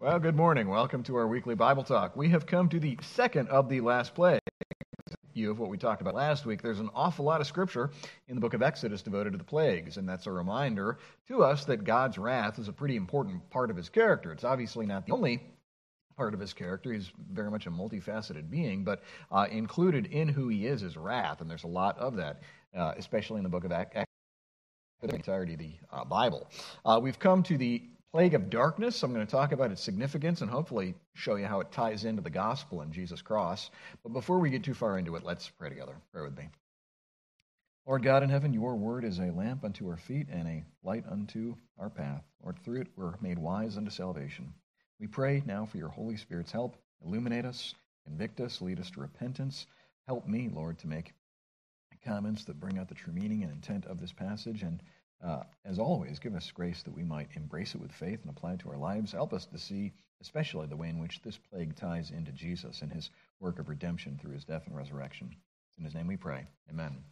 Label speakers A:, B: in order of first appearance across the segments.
A: Well, good morning. Welcome to our weekly Bible talk. We have come to the second of the last plagues. You of what we talked about last week. There's an awful lot of scripture in the book of Exodus devoted to the plagues, and that's a reminder to us that God's wrath is a pretty important part of his character. It's obviously not the only part of his character. He's very much a multifaceted being, but uh, included in who he is is wrath, and there's a lot of that, uh, especially in the book of Exodus, the entirety of the uh, Bible. Uh, we've come to the plague of darkness. I'm going to talk about its significance and hopefully show you how it ties into the gospel and Jesus' cross. But before we get too far into it, let's pray together. Pray with me. Lord God in heaven, your word is a lamp unto our feet and a light unto our path. Lord, through it we're made wise unto salvation. We pray now for your Holy Spirit's help. Illuminate us, convict us, lead us to repentance. Help me, Lord, to make comments that bring out the true meaning and intent of this passage and uh, as always, give us grace that we might embrace it with faith and apply it to our lives. Help us to see, especially the way in which this plague ties into Jesus and his work of redemption through his death and resurrection. In his name we pray. Amen.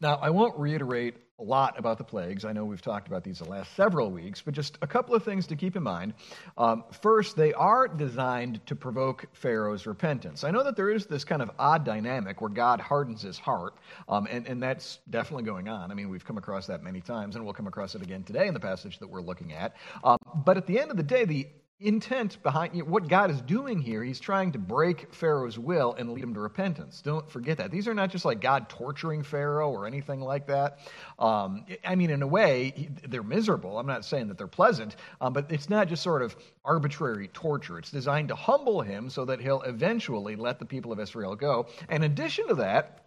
A: Now, I won't reiterate a lot about the plagues. I know we've talked about these the last several weeks, but just a couple of things to keep in mind. Um, first, they are designed to provoke Pharaoh's repentance. I know that there is this kind of odd dynamic where God hardens his heart, um, and, and that's definitely going on. I mean, we've come across that many times, and we'll come across it again today in the passage that we're looking at. Um, but at the end of the day, the intent behind you know, what God is doing here. He's trying to break Pharaoh's will and lead him to repentance. Don't forget that. These are not just like God torturing Pharaoh or anything like that. Um, I mean, in a way, they're miserable. I'm not saying that they're pleasant, um, but it's not just sort of arbitrary torture. It's designed to humble him so that he'll eventually let the people of Israel go. In addition to that,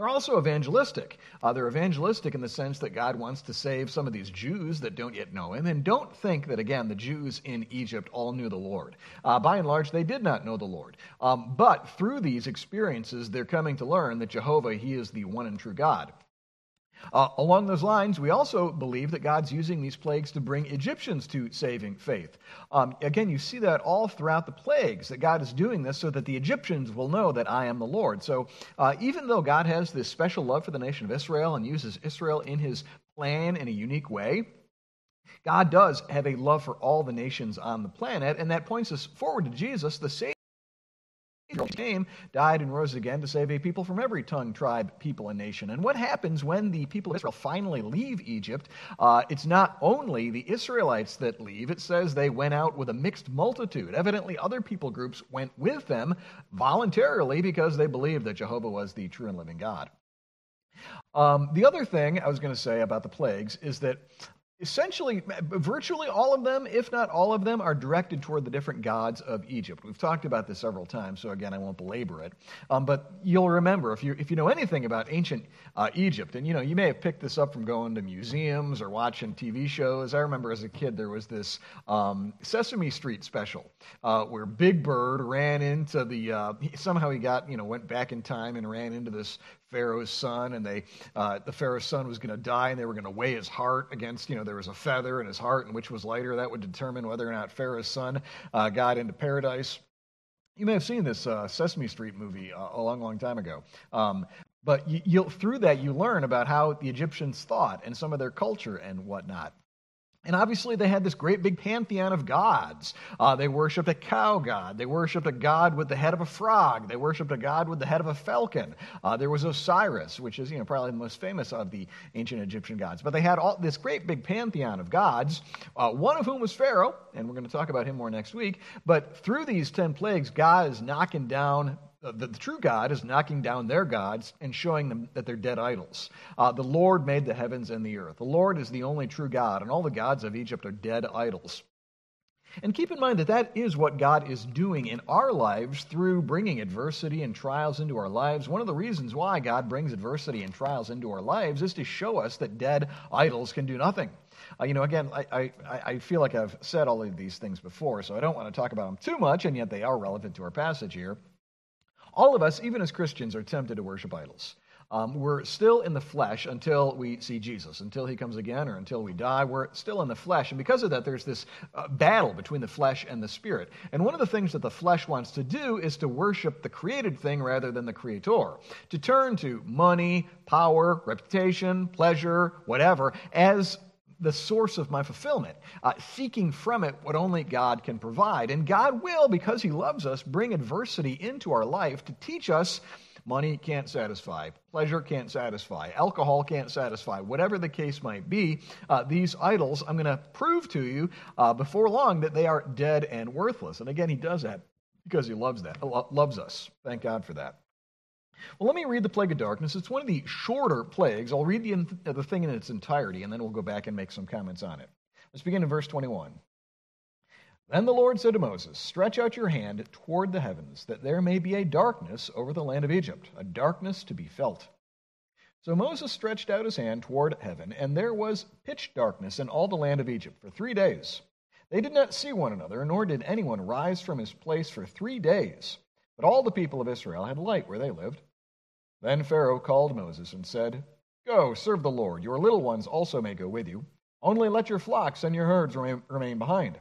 A: they're also evangelistic. Uh, they're evangelistic in the sense that God wants to save some of these Jews that don't yet know Him. And don't think that, again, the Jews in Egypt all knew the Lord. Uh, by and large, they did not know the Lord. Um, but through these experiences, they're coming to learn that Jehovah, He is the one and true God. Uh, along those lines, we also believe that God's using these plagues to bring Egyptians to saving faith. Um, again, you see that all throughout the plagues, that God is doing this so that the Egyptians will know that I am the Lord. So uh, even though God has this special love for the nation of Israel and uses Israel in his plan in a unique way, God does have a love for all the nations on the planet, and that points us forward to Jesus, the Savior came, died, and rose again to save a people from every tongue, tribe, people, and nation. And what happens when the people of Israel finally leave Egypt? Uh, it's not only the Israelites that leave, it says they went out with a mixed multitude. Evidently, other people groups went with them voluntarily because they believed that Jehovah was the true and living God. Um, the other thing I was going to say about the plagues is that Essentially, virtually all of them, if not all of them, are directed toward the different gods of Egypt. We've talked about this several times, so again, I won't belabor it. Um, but you'll remember, if you, if you know anything about ancient uh, Egypt, and you know, you may have picked this up from going to museums or watching TV shows. I remember as a kid, there was this um, Sesame Street special uh, where Big Bird ran into the, uh, somehow he got, you know, went back in time and ran into this Pharaoh's son, and they, uh, the Pharaoh's son was going to die, and they were going to weigh his heart against, you know, there was a feather in his heart, and which was lighter. That would determine whether or not Pharaoh's son uh, got into paradise. You may have seen this uh, Sesame Street movie uh, a long, long time ago. Um, but you, through that, you learn about how the Egyptians thought and some of their culture and whatnot. And obviously, they had this great big pantheon of gods. Uh, they worshiped a cow god. They worshiped a god with the head of a frog. They worshiped a god with the head of a falcon. Uh, there was Osiris, which is you know, probably the most famous of the ancient Egyptian gods. But they had all, this great big pantheon of gods, uh, one of whom was Pharaoh, and we're going to talk about him more next week. But through these 10 plagues, God is knocking down the, the, true God is knocking down their gods and showing them that they're dead idols. Uh, the Lord made the heavens and the earth. The Lord is the only true God, and all the gods of Egypt are dead idols. And keep in mind that that is what God is doing in our lives through bringing adversity and trials into our lives. One of the reasons why God brings adversity and trials into our lives is to show us that dead idols can do nothing. Uh, you know, again, I, I, I feel like I've said all of these things before, so I don't want to talk about them too much, and yet they are relevant to our passage here. All of us, even as Christians, are tempted to worship idols. Um, we're still in the flesh until we see Jesus, until he comes again, or until we die. We're still in the flesh. And because of that, there's this uh, battle between the flesh and the spirit. And one of the things that the flesh wants to do is to worship the created thing rather than the creator, to turn to money, power, reputation, pleasure, whatever, as the source of my fulfillment, uh, seeking from it what only God can provide. And God will, because He loves us, bring adversity into our life to teach us money can't satisfy, pleasure can't satisfy, alcohol can't satisfy, whatever the case might be. Uh, these idols, I'm going to prove to you uh, before long that they are dead and worthless. And again, He does that because He loves that, loves us. Thank God for that. Well, let me read the plague of darkness. It's one of the shorter plagues. I'll read the, uh, the thing in its entirety, and then we'll go back and make some comments on it. Let's begin in verse 21. Then the Lord said to Moses, Stretch out your hand toward the heavens, that there may be a darkness over the land of Egypt, a darkness to be felt. So Moses stretched out his hand toward heaven, and there was pitch darkness in all the land of Egypt for three days. They did not see one another, nor did anyone rise from his place for three days. But all the people of Israel had light where they lived. Then Pharaoh called Moses and said, Go, serve the Lord. Your little ones also may go with you. Only let your flocks and your herds remain behind.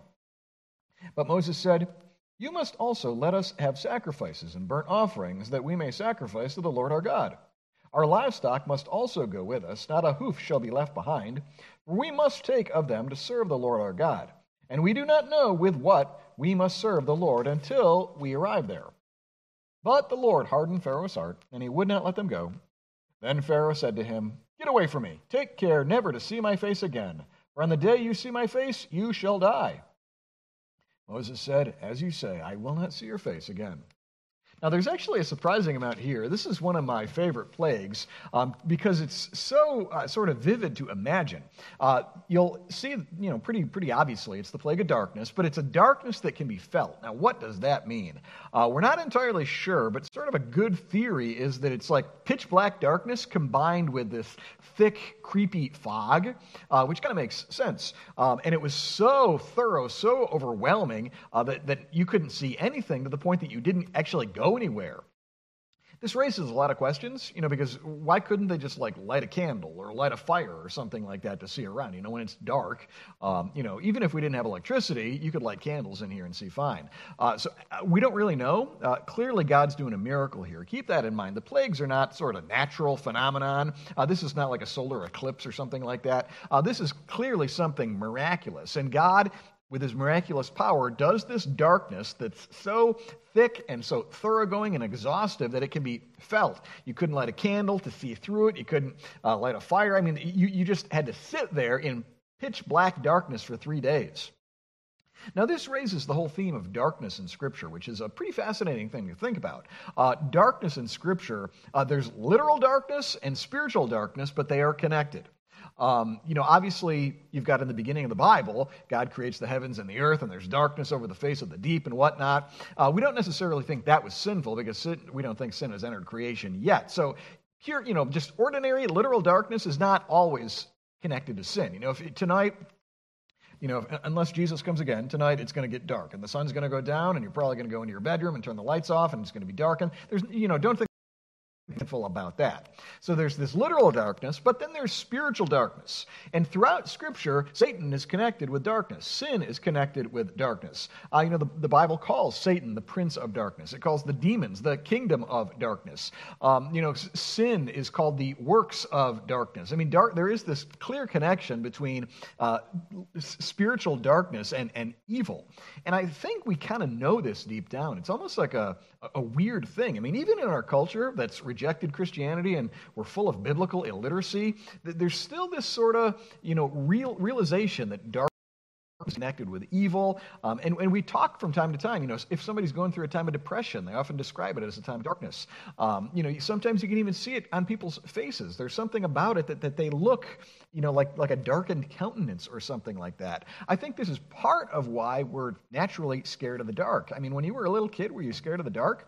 A: But Moses said, You must also let us have sacrifices and burnt offerings, that we may sacrifice to the Lord our God. Our livestock must also go with us, not a hoof shall be left behind, for we must take of them to serve the Lord our God. And we do not know with what we must serve the Lord until we arrive there. But the Lord hardened Pharaoh's heart, and he would not let them go. Then Pharaoh said to him, Get away from me. Take care never to see my face again. For on the day you see my face, you shall die. Moses said, As you say, I will not see your face again. Now, there's actually a surprising amount here. This is one of my favorite plagues um, because it's so uh, sort of vivid to imagine. Uh, you'll see, you know, pretty pretty obviously, it's the plague of darkness, but it's a darkness that can be felt. Now, what does that mean? Uh, we're not entirely sure, but sort of a good theory is that it's like pitch black darkness combined with this thick, creepy fog, uh, which kind of makes sense. Um, and it was so thorough, so overwhelming uh, that, that you couldn't see anything to the point that you didn't actually go anywhere. This raises a lot of questions, you know, because why couldn't they just like light a candle or light a fire or something like that to see around? You know, when it's dark, um, you know, even if we didn't have electricity, you could light candles in here and see fine. Uh, so uh, we don't really know. Uh, clearly, God's doing a miracle here. Keep that in mind. The plagues are not sort of natural phenomenon. Uh, this is not like a solar eclipse or something like that. Uh, this is clearly something miraculous, and God with his miraculous power, does this darkness that's so thick and so thoroughgoing and exhaustive that it can be felt. You couldn't light a candle to see through it, you couldn't uh, light a fire. I mean, you, you just had to sit there in pitch black darkness for three days. Now, this raises the whole theme of darkness in Scripture, which is a pretty fascinating thing to think about. Uh, darkness in Scripture, uh, there's literal darkness and spiritual darkness, but they are connected. Um, you know, obviously, you've got in the beginning of the Bible, God creates the heavens and the earth, and there's darkness over the face of the deep and whatnot. Uh, we don't necessarily think that was sinful because sin, we don't think sin has entered creation yet. So, here, you know, just ordinary literal darkness is not always connected to sin. You know, if tonight, you know, unless Jesus comes again, tonight it's going to get dark and the sun's going to go down and you're probably going to go into your bedroom and turn the lights off and it's going to be dark. And There's, you know, don't think about that. So there's this literal darkness, but then there's spiritual darkness. And throughout Scripture, Satan is connected with darkness. Sin is connected with darkness. Uh, you know, the, the Bible calls Satan the prince of darkness. It calls the demons the kingdom of darkness. Um, you know, sin is called the works of darkness. I mean, dark, there is this clear connection between uh, spiritual darkness and, and evil. And I think we kind of know this deep down. It's almost like a, a weird thing. I mean, even in our culture that's rejected Christianity and we're full of biblical illiteracy, there's still this sort of, you know, real realization that dark connected with evil. Um, and, and we talk from time to time, you know, if somebody's going through a time of depression, they often describe it as a time of darkness. Um, you know, sometimes you can even see it on people's faces. There's something about it that, that they look, you know, like, like a darkened countenance or something like that. I think this is part of why we're naturally scared of the dark. I mean, when you were a little kid, were you scared of the dark?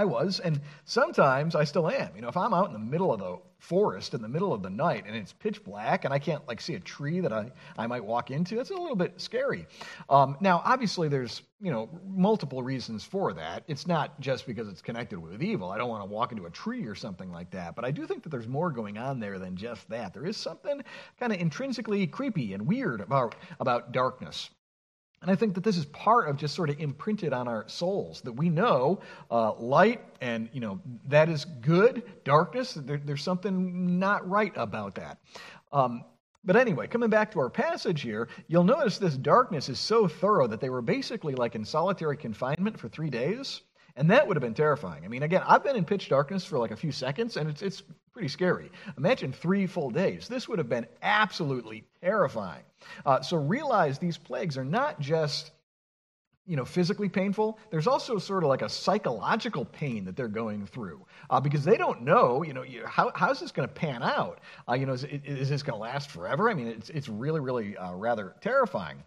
A: I was, and sometimes I still am. You know, if I'm out in the middle of the forest in the middle of the night and it's pitch black and I can't like see a tree that I, I might walk into, it's a little bit scary. Um, now, obviously, there's you know multiple reasons for that. It's not just because it's connected with evil. I don't want to walk into a tree or something like that. But I do think that there's more going on there than just that. There is something kind of intrinsically creepy and weird about about darkness. And I think that this is part of just sort of imprinted on our souls that we know uh, light and, you know, that is good, darkness, there, there's something not right about that. Um, But anyway, coming back to our passage here, you'll notice this darkness is so thorough that they were basically like in solitary confinement for three days. And that would have been terrifying. I mean, again, I've been in pitch darkness for like a few seconds, and it's, it's pretty scary. Imagine three full days. This would have been absolutely terrifying. Uh, so realize these plagues are not just you know, physically painful, there's also sort of like a psychological pain that they're going through uh, because they don't know, you know, how, how's this going to pan out? Uh, you know, is, is this going to last forever? I mean, it's, it's really, really uh, rather terrifying.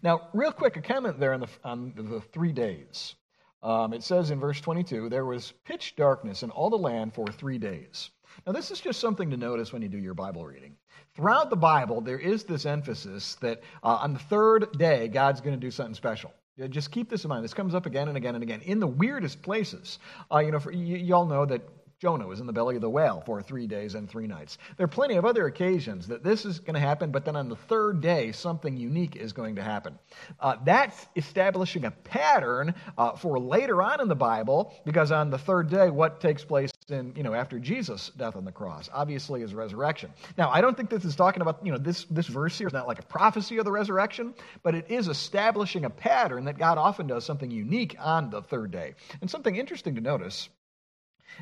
A: Now, real quick, a comment there on the, on the three days. Um, it says in verse 22 there was pitch darkness in all the land for three days. Now, this is just something to notice when you do your Bible reading. Throughout the Bible, there is this emphasis that uh, on the third day, God's going to do something special. Just keep this in mind. This comes up again and again and again in the weirdest places. Uh, you know, for, you, all know that Jonah was in the belly of the whale for three days and three nights. There are plenty of other occasions that this is going to happen, but then on the third day, something unique is going to happen. Uh, that's establishing a pattern uh, for later on in the Bible, because on the third day, what takes place in, you know, after Jesus' death on the cross? Obviously, is resurrection. Now, I don't think this is talking about, you know, this, this verse here is not like a prophecy of the resurrection, but it is establishing a pattern that God often does something unique on the third day. And something interesting to notice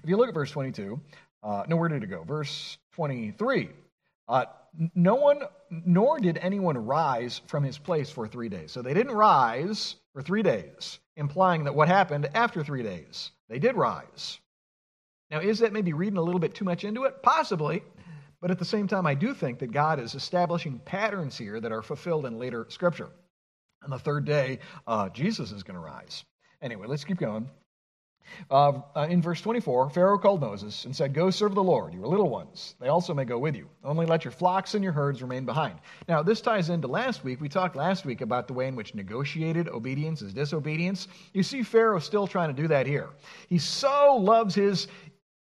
A: if you look at verse 22, uh, no, where did it go? Verse 23. Uh, no one, nor did anyone rise from his place for three days. So they didn't rise for three days, implying that what happened after three days? They did rise. Now, is that maybe reading a little bit too much into it? Possibly. But at the same time, I do think that God is establishing patterns here that are fulfilled in later scripture. On the third day, uh, Jesus is going to rise. Anyway, let's keep going. Uh, uh, in verse 24, Pharaoh called Moses and said, Go serve the Lord, your little ones. They also may go with you. Only let your flocks and your herds remain behind. Now, this ties into last week. We talked last week about the way in which negotiated obedience is disobedience. You see Pharaoh still trying to do that here. He so loves his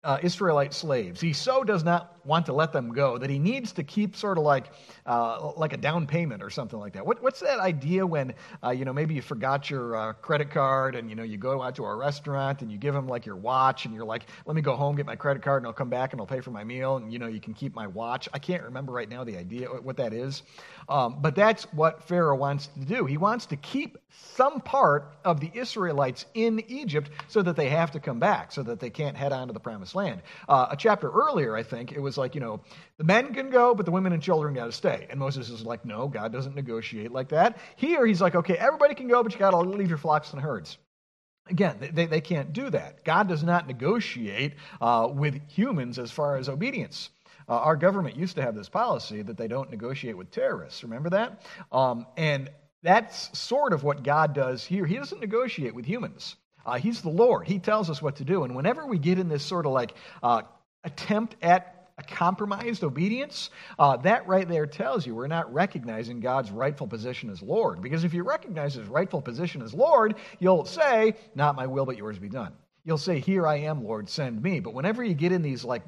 A: uh, Israelite slaves. He so does not want to let them go that he needs to keep sort of like uh, like a down payment or something like that. What, what's that idea when uh, you know maybe you forgot your uh, credit card and you know you go out to a restaurant and you give him like your watch and you're like, let me go home get my credit card and I'll come back and I'll pay for my meal and you know you can keep my watch. I can't remember right now the idea what that is, um, but that's what Pharaoh wants to do. He wants to keep some part of the Israelites in Egypt so that they have to come back, so that they can't head on to the promised land. Uh, a chapter earlier, I think it was was like, you know, the men can go, but the women and children got to stay. And Moses is like, no, God doesn't negotiate like that. Here, he's like, okay, everybody can go, but you got to leave your flocks and herds. Again, they, they can't do that. God does not negotiate uh, with humans as far as obedience. Uh, our government used to have this policy that they don't negotiate with terrorists. Remember that? Um, and that's sort of what God does here. He doesn't negotiate with humans. Uh, he's the Lord. He tells us what to do. And whenever we get in this sort of like uh, attempt at a compromised obedience, uh, that right there tells you we're not recognizing God's rightful position as Lord. Because if you recognize his rightful position as Lord, you'll say, Not my will, but yours be done. You'll say, Here I am, Lord, send me. But whenever you get in these like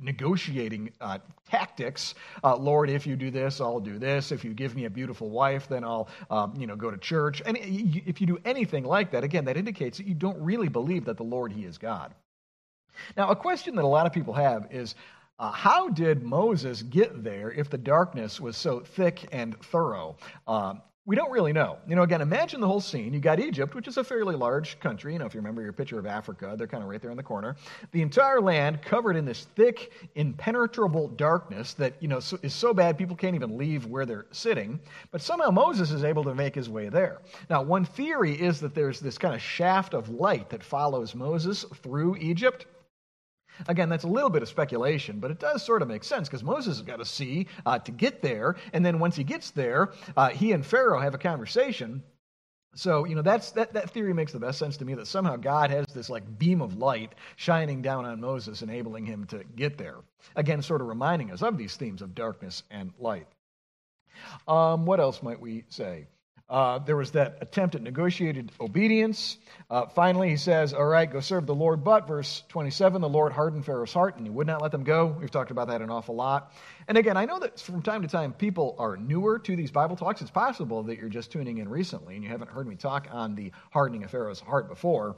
A: negotiating uh, tactics. Uh, Lord, if you do this, I'll do this. If you give me a beautiful wife, then I'll, um, you know, go to church. And if you do anything like that, again, that indicates that you don't really believe that the Lord, He is God. Now, a question that a lot of people have is uh, how did Moses get there if the darkness was so thick and thorough? Um, we don't really know. You know, again, imagine the whole scene. You got Egypt, which is a fairly large country. You know, if you remember your picture of Africa, they're kind of right there in the corner. The entire land covered in this thick, impenetrable darkness that, you know, is so bad people can't even leave where they're sitting. But somehow Moses is able to make his way there. Now, one theory is that there's this kind of shaft of light that follows Moses through Egypt. Again, that's a little bit of speculation, but it does sort of make sense because Moses has got to see uh, to get there. And then once he gets there, uh, he and Pharaoh have a conversation. So, you know, that's, that, that theory makes the best sense to me that somehow God has this like beam of light shining down on Moses, enabling him to get there. Again, sort of reminding us of these themes of darkness and light. Um, what else might we say? Uh, there was that attempt at negotiated obedience. Uh, finally, he says, All right, go serve the Lord. But, verse 27, the Lord hardened Pharaoh's heart and he would not let them go. We've talked about that an awful lot. And again, I know that from time to time people are newer to these Bible talks. It's possible that you're just tuning in recently and you haven't heard me talk on the hardening of Pharaoh's heart before.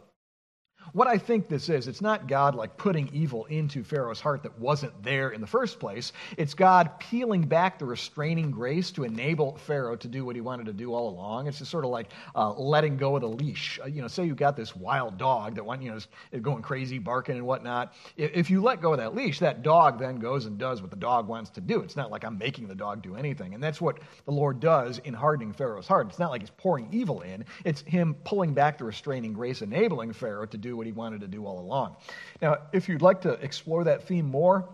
A: What I think this is, it's not God like putting evil into Pharaoh's heart that wasn't there in the first place. It's God peeling back the restraining grace to enable Pharaoh to do what he wanted to do all along. It's just sort of like uh, letting go of the leash. Uh, you know, say you got this wild dog that went, you know, is going crazy, barking and whatnot. If you let go of that leash, that dog then goes and does what the dog wants to do. It's not like I'm making the dog do anything. And that's what the Lord does in hardening Pharaoh's heart. It's not like he's pouring evil in. It's him pulling back the restraining grace, enabling Pharaoh to do what he wanted to do all along. Now, if you'd like to explore that theme more,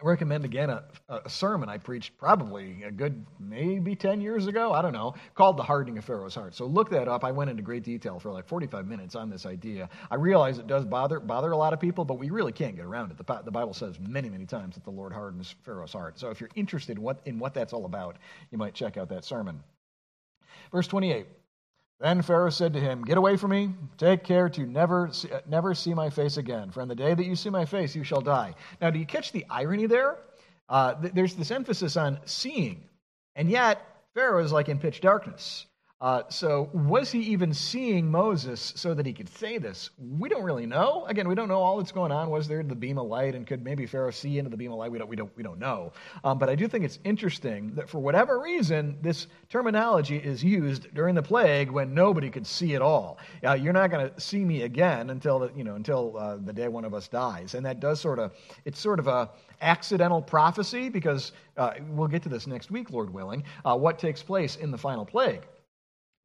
A: I recommend again a, a, sermon I preached probably a good maybe 10 years ago, I don't know, called The Hardening of Pharaoh's Heart. So look that up. I went into great detail for like 45 minutes on this idea. I realize it does bother, bother a lot of people, but we really can't get around it. The, the Bible says many, many times that the Lord hardens Pharaoh's heart. So if you're interested in what, in what that's all about, you might check out that sermon. Verse 28. Then Pharaoh said to him, Get away from me. Take care to never see, never see my face again. For in the day that you see my face, you shall die. Now, do you catch the irony there? Uh, th- there's this emphasis on seeing. And yet, Pharaoh is like in pitch darkness. Uh, so, was he even seeing Moses so that he could say this? We don't really know. Again, we don't know all that's going on. Was there the beam of light, and could maybe Pharaoh see into the beam of light? We don't, we don't, we don't know. Um, but I do think it's interesting that for whatever reason, this terminology is used during the plague when nobody could see at all. Uh, you're not going to see me again until the, you know until uh, the day one of us dies, and that does sort of it's sort of a accidental prophecy because uh, we'll get to this next week, Lord willing. Uh, what takes place in the final plague?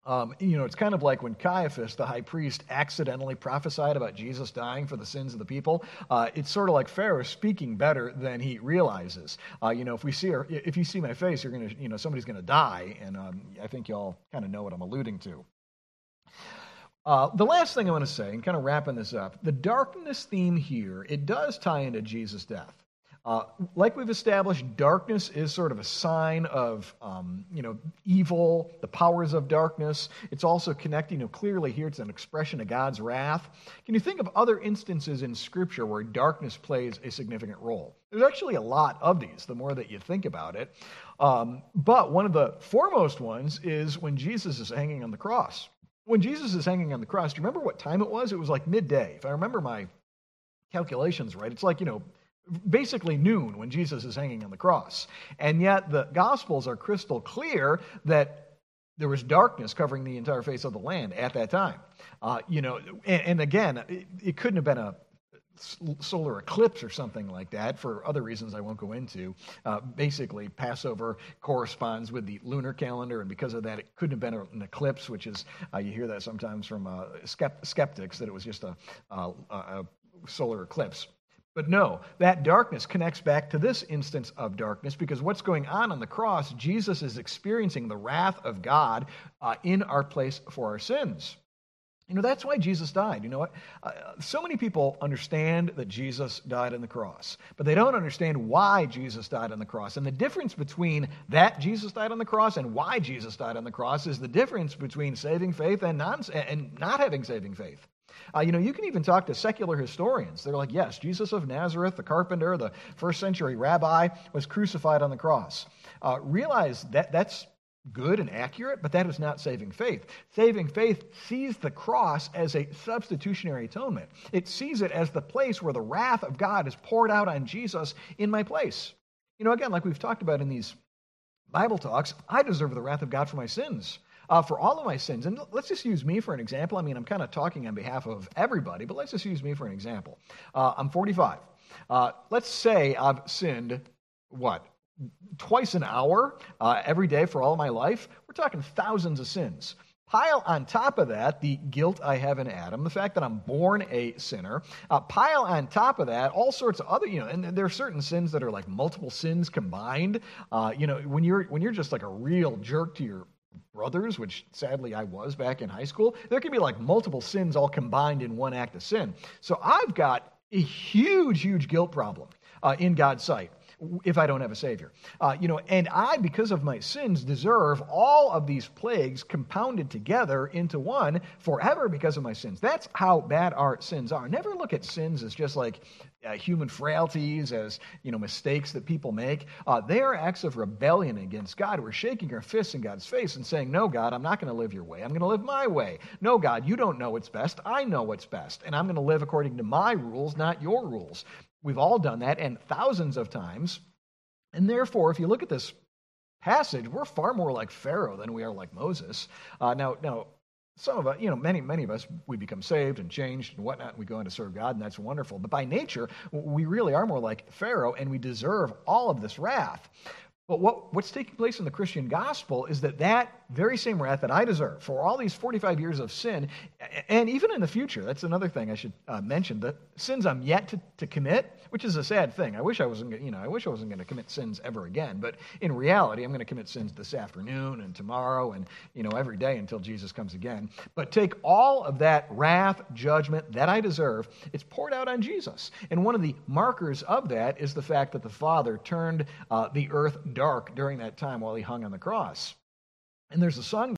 A: Um, you know, it's kind of like when Caiaphas, the high priest, accidentally prophesied about Jesus dying for the sins of the people. Uh, it's sort of like Pharaoh speaking better than he realizes. Uh, you know, if we see if you see my face, you're gonna, you know, somebody's gonna die, and um, I think y'all kind of know what I'm alluding to. Uh, the last thing I want to say, and kind of wrapping this up, the darkness theme here, it does tie into Jesus' death. Uh, like we've established, darkness is sort of a sign of, um, you know, evil, the powers of darkness. It's also connecting, you know, clearly here it's an expression of God's wrath. Can you think of other instances in Scripture where darkness plays a significant role? There's actually a lot of these, the more that you think about it. Um, but one of the foremost ones is when Jesus is hanging on the cross. When Jesus is hanging on the cross, do you remember what time it was? It was like midday. If I remember my calculations right, it's like, you know, basically noon when Jesus is hanging on the cross. And yet the Gospels are crystal clear that there was darkness covering the entire face of the land at that time. Uh, you know, and, and again, it, it, couldn't have been a solar eclipse or something like that for other reasons I won't go into. Uh, basically, Passover corresponds with the lunar calendar, and because of that, it couldn't have been an eclipse, which is, uh, you hear that sometimes from uh, skeptics, that it was just a, a solar eclipse. But no, that darkness connects back to this instance of darkness because what's going on on the cross, Jesus is experiencing the wrath of God uh, in our place for our sins. You know, that's why Jesus died. You know what? Uh, so many people understand that Jesus died on the cross, but they don't understand why Jesus died on the cross. And the difference between that Jesus died on the cross and why Jesus died on the cross is the difference between saving faith and, non- and not having saving faith. Uh, you know, you can even talk to secular historians. They're like, yes, Jesus of Nazareth, the carpenter, the first century rabbi, was crucified on the cross. Uh, realize that that's good and accurate, but that is not saving faith. Saving faith sees the cross as a substitutionary atonement, it sees it as the place where the wrath of God is poured out on Jesus in my place. You know, again, like we've talked about in these Bible talks, I deserve the wrath of God for my sins uh, for all of my sins. And let's just use me for an example. I mean, I'm kind of talking on behalf of everybody, but let's just use me for an example. Uh, I'm 45. Uh, let's say I've sinned, what, twice an hour uh, every day for all my life? We're talking thousands of sins. Pile on top of that the guilt I have in Adam, the fact that I'm born a sinner. Uh, pile on top of that all sorts of other, you know, and there are certain sins that are like multiple sins combined. Uh, you know, when you're when you're just like a real jerk to your brothers, which sadly I was back in high school, there can be like multiple sins all combined in one act of sin. So I've got a huge, huge guilt problem uh, in God's sight. If I don't have a Savior. Uh, you know, and I, because of my sins, deserve all of these plagues compounded together into one forever because of my sins. That's how bad our sins are. Never look at sins as just like uh, human frailties, as you know, mistakes that people make. Uh, they are acts of rebellion against God. We're shaking our fists in God's face and saying, "No, God, I'm not going to live your way. I'm going to live my way. No, God, you don't know what's best. I know what's best, and I'm going to live according to my rules, not your rules." We've all done that, and thousands of times. And therefore, if you look at this passage, we're far more like Pharaoh than we are like Moses. Uh, now, now, some of us, you know, many, many of us, we become saved and changed and whatnot, and we go on to serve God, and that's wonderful. But by nature, we really are more like Pharaoh, and we deserve all of this wrath. But what, what's taking place in the Christian gospel is that that very same wrath that I deserve for all these 45 years of sin, and even in the future, that's another thing I should uh, mention, the sins I'm yet to, to commit, which is a sad thing. I wish I wasn't, you know, I wish I wasn't going to commit sins ever again. But in reality, I'm going to commit sins this afternoon and tomorrow and, you know, every day until Jesus comes again. But take all of that wrath, judgment that I deserve, it's poured out on Jesus. And one of the markers of that is the fact that the Father turned uh, the earth dark during that time while he hung on the cross. And there's a song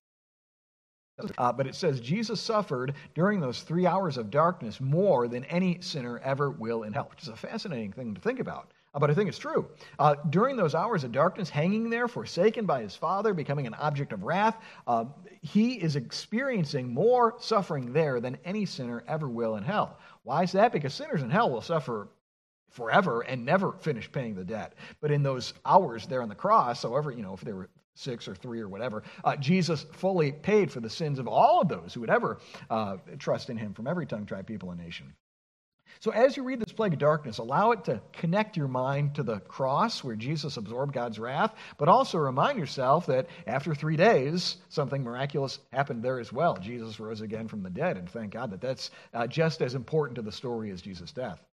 A: uh, but it says Jesus suffered during those three hours of darkness more than any sinner ever will in hell, which is a fascinating thing to think about. Uh, but I think it's true. Uh, during those hours of darkness, hanging there, forsaken by his father, becoming an object of wrath, uh, he is experiencing more suffering there than any sinner ever will in hell. Why is that? Because sinners in hell will suffer forever and never finish paying the debt. But in those hours there on the cross, however, you know, if they were six or three or whatever, uh, Jesus fully paid for the sins of all of those who would ever uh, trust in him from every tongue, tribe, people, and nation. So, as you read this plague of darkness, allow it to connect your mind to the cross where Jesus absorbed God's wrath, but also remind yourself that after three days, something miraculous happened there as well. Jesus rose again from the dead, and thank God that that's uh, just as important to the story as Jesus' death.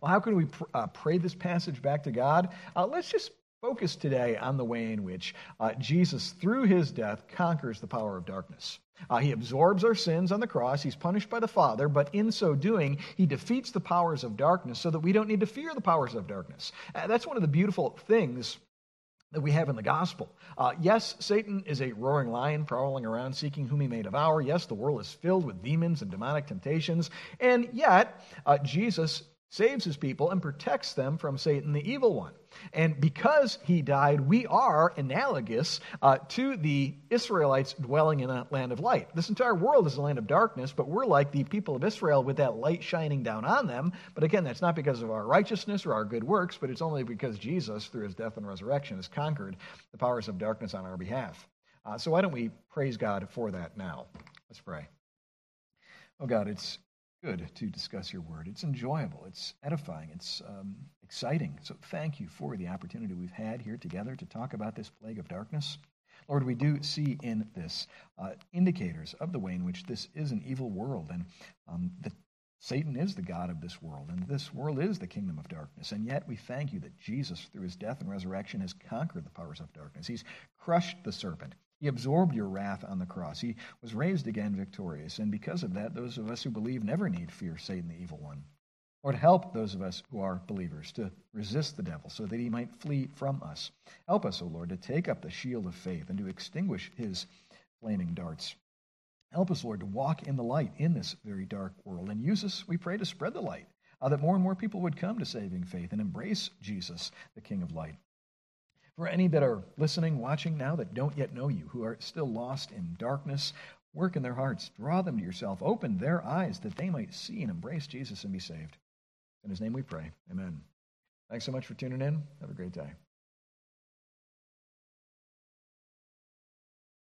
A: Well, how can we pr- uh, pray this passage back to God? Uh, let's just focus today on the way in which uh, Jesus, through his death, conquers the power of darkness. Uh, he absorbs our sins on the cross. He's punished by the Father, but in so doing, he defeats the powers of darkness so that we don't need to fear the powers of darkness. Uh, that's one of the beautiful things that we have in the gospel. Uh, yes, Satan is a roaring lion prowling around seeking whom he may devour. Yes, the world is filled with demons and demonic temptations. And yet, uh, Jesus saves his people and protects them from Satan, the evil one. And because he died, we are analogous uh, to the Israelites dwelling in a land of light. This entire world is a land of darkness, but we're like the people of Israel with that light shining down on them. But again, that's not because of our righteousness or our good works, but it's only because Jesus, through his death and resurrection, has conquered the powers of darkness on our behalf. Uh, so why don't we praise God for that now? Let's pray. Oh God, it's good to discuss your word. It's enjoyable, it's edifying, it's um, exciting. So thank you for the opportunity we've had here together to talk about this plague of darkness. Lord, we do see in this uh, indicators of the way in which this is an evil world and um, that Satan is the God of this world, and this world is the kingdom of darkness. And yet we thank you that Jesus, through his death and resurrection, has conquered the powers of darkness. He's crushed the serpent. He absorbed your wrath on the cross. He was raised again victorious. And because of that, those of us who believe never need fear Satan, the evil one. Lord, help those of us who are believers to resist the devil so that he might flee from us. Help us, O Lord, to take up the shield of faith and to extinguish his flaming darts. Help us, Lord, to walk in the light in this very dark world. And use us, we pray, to spread the light, uh, that more and more people would come to saving faith and embrace Jesus, the King of light. For any that are listening, watching now that don't yet know you, who are still lost in darkness, work in their hearts, draw them to yourself, open their eyes that they might see and embrace Jesus and be saved. In his name we pray. Amen. Thanks so much for tuning in. Have a great day.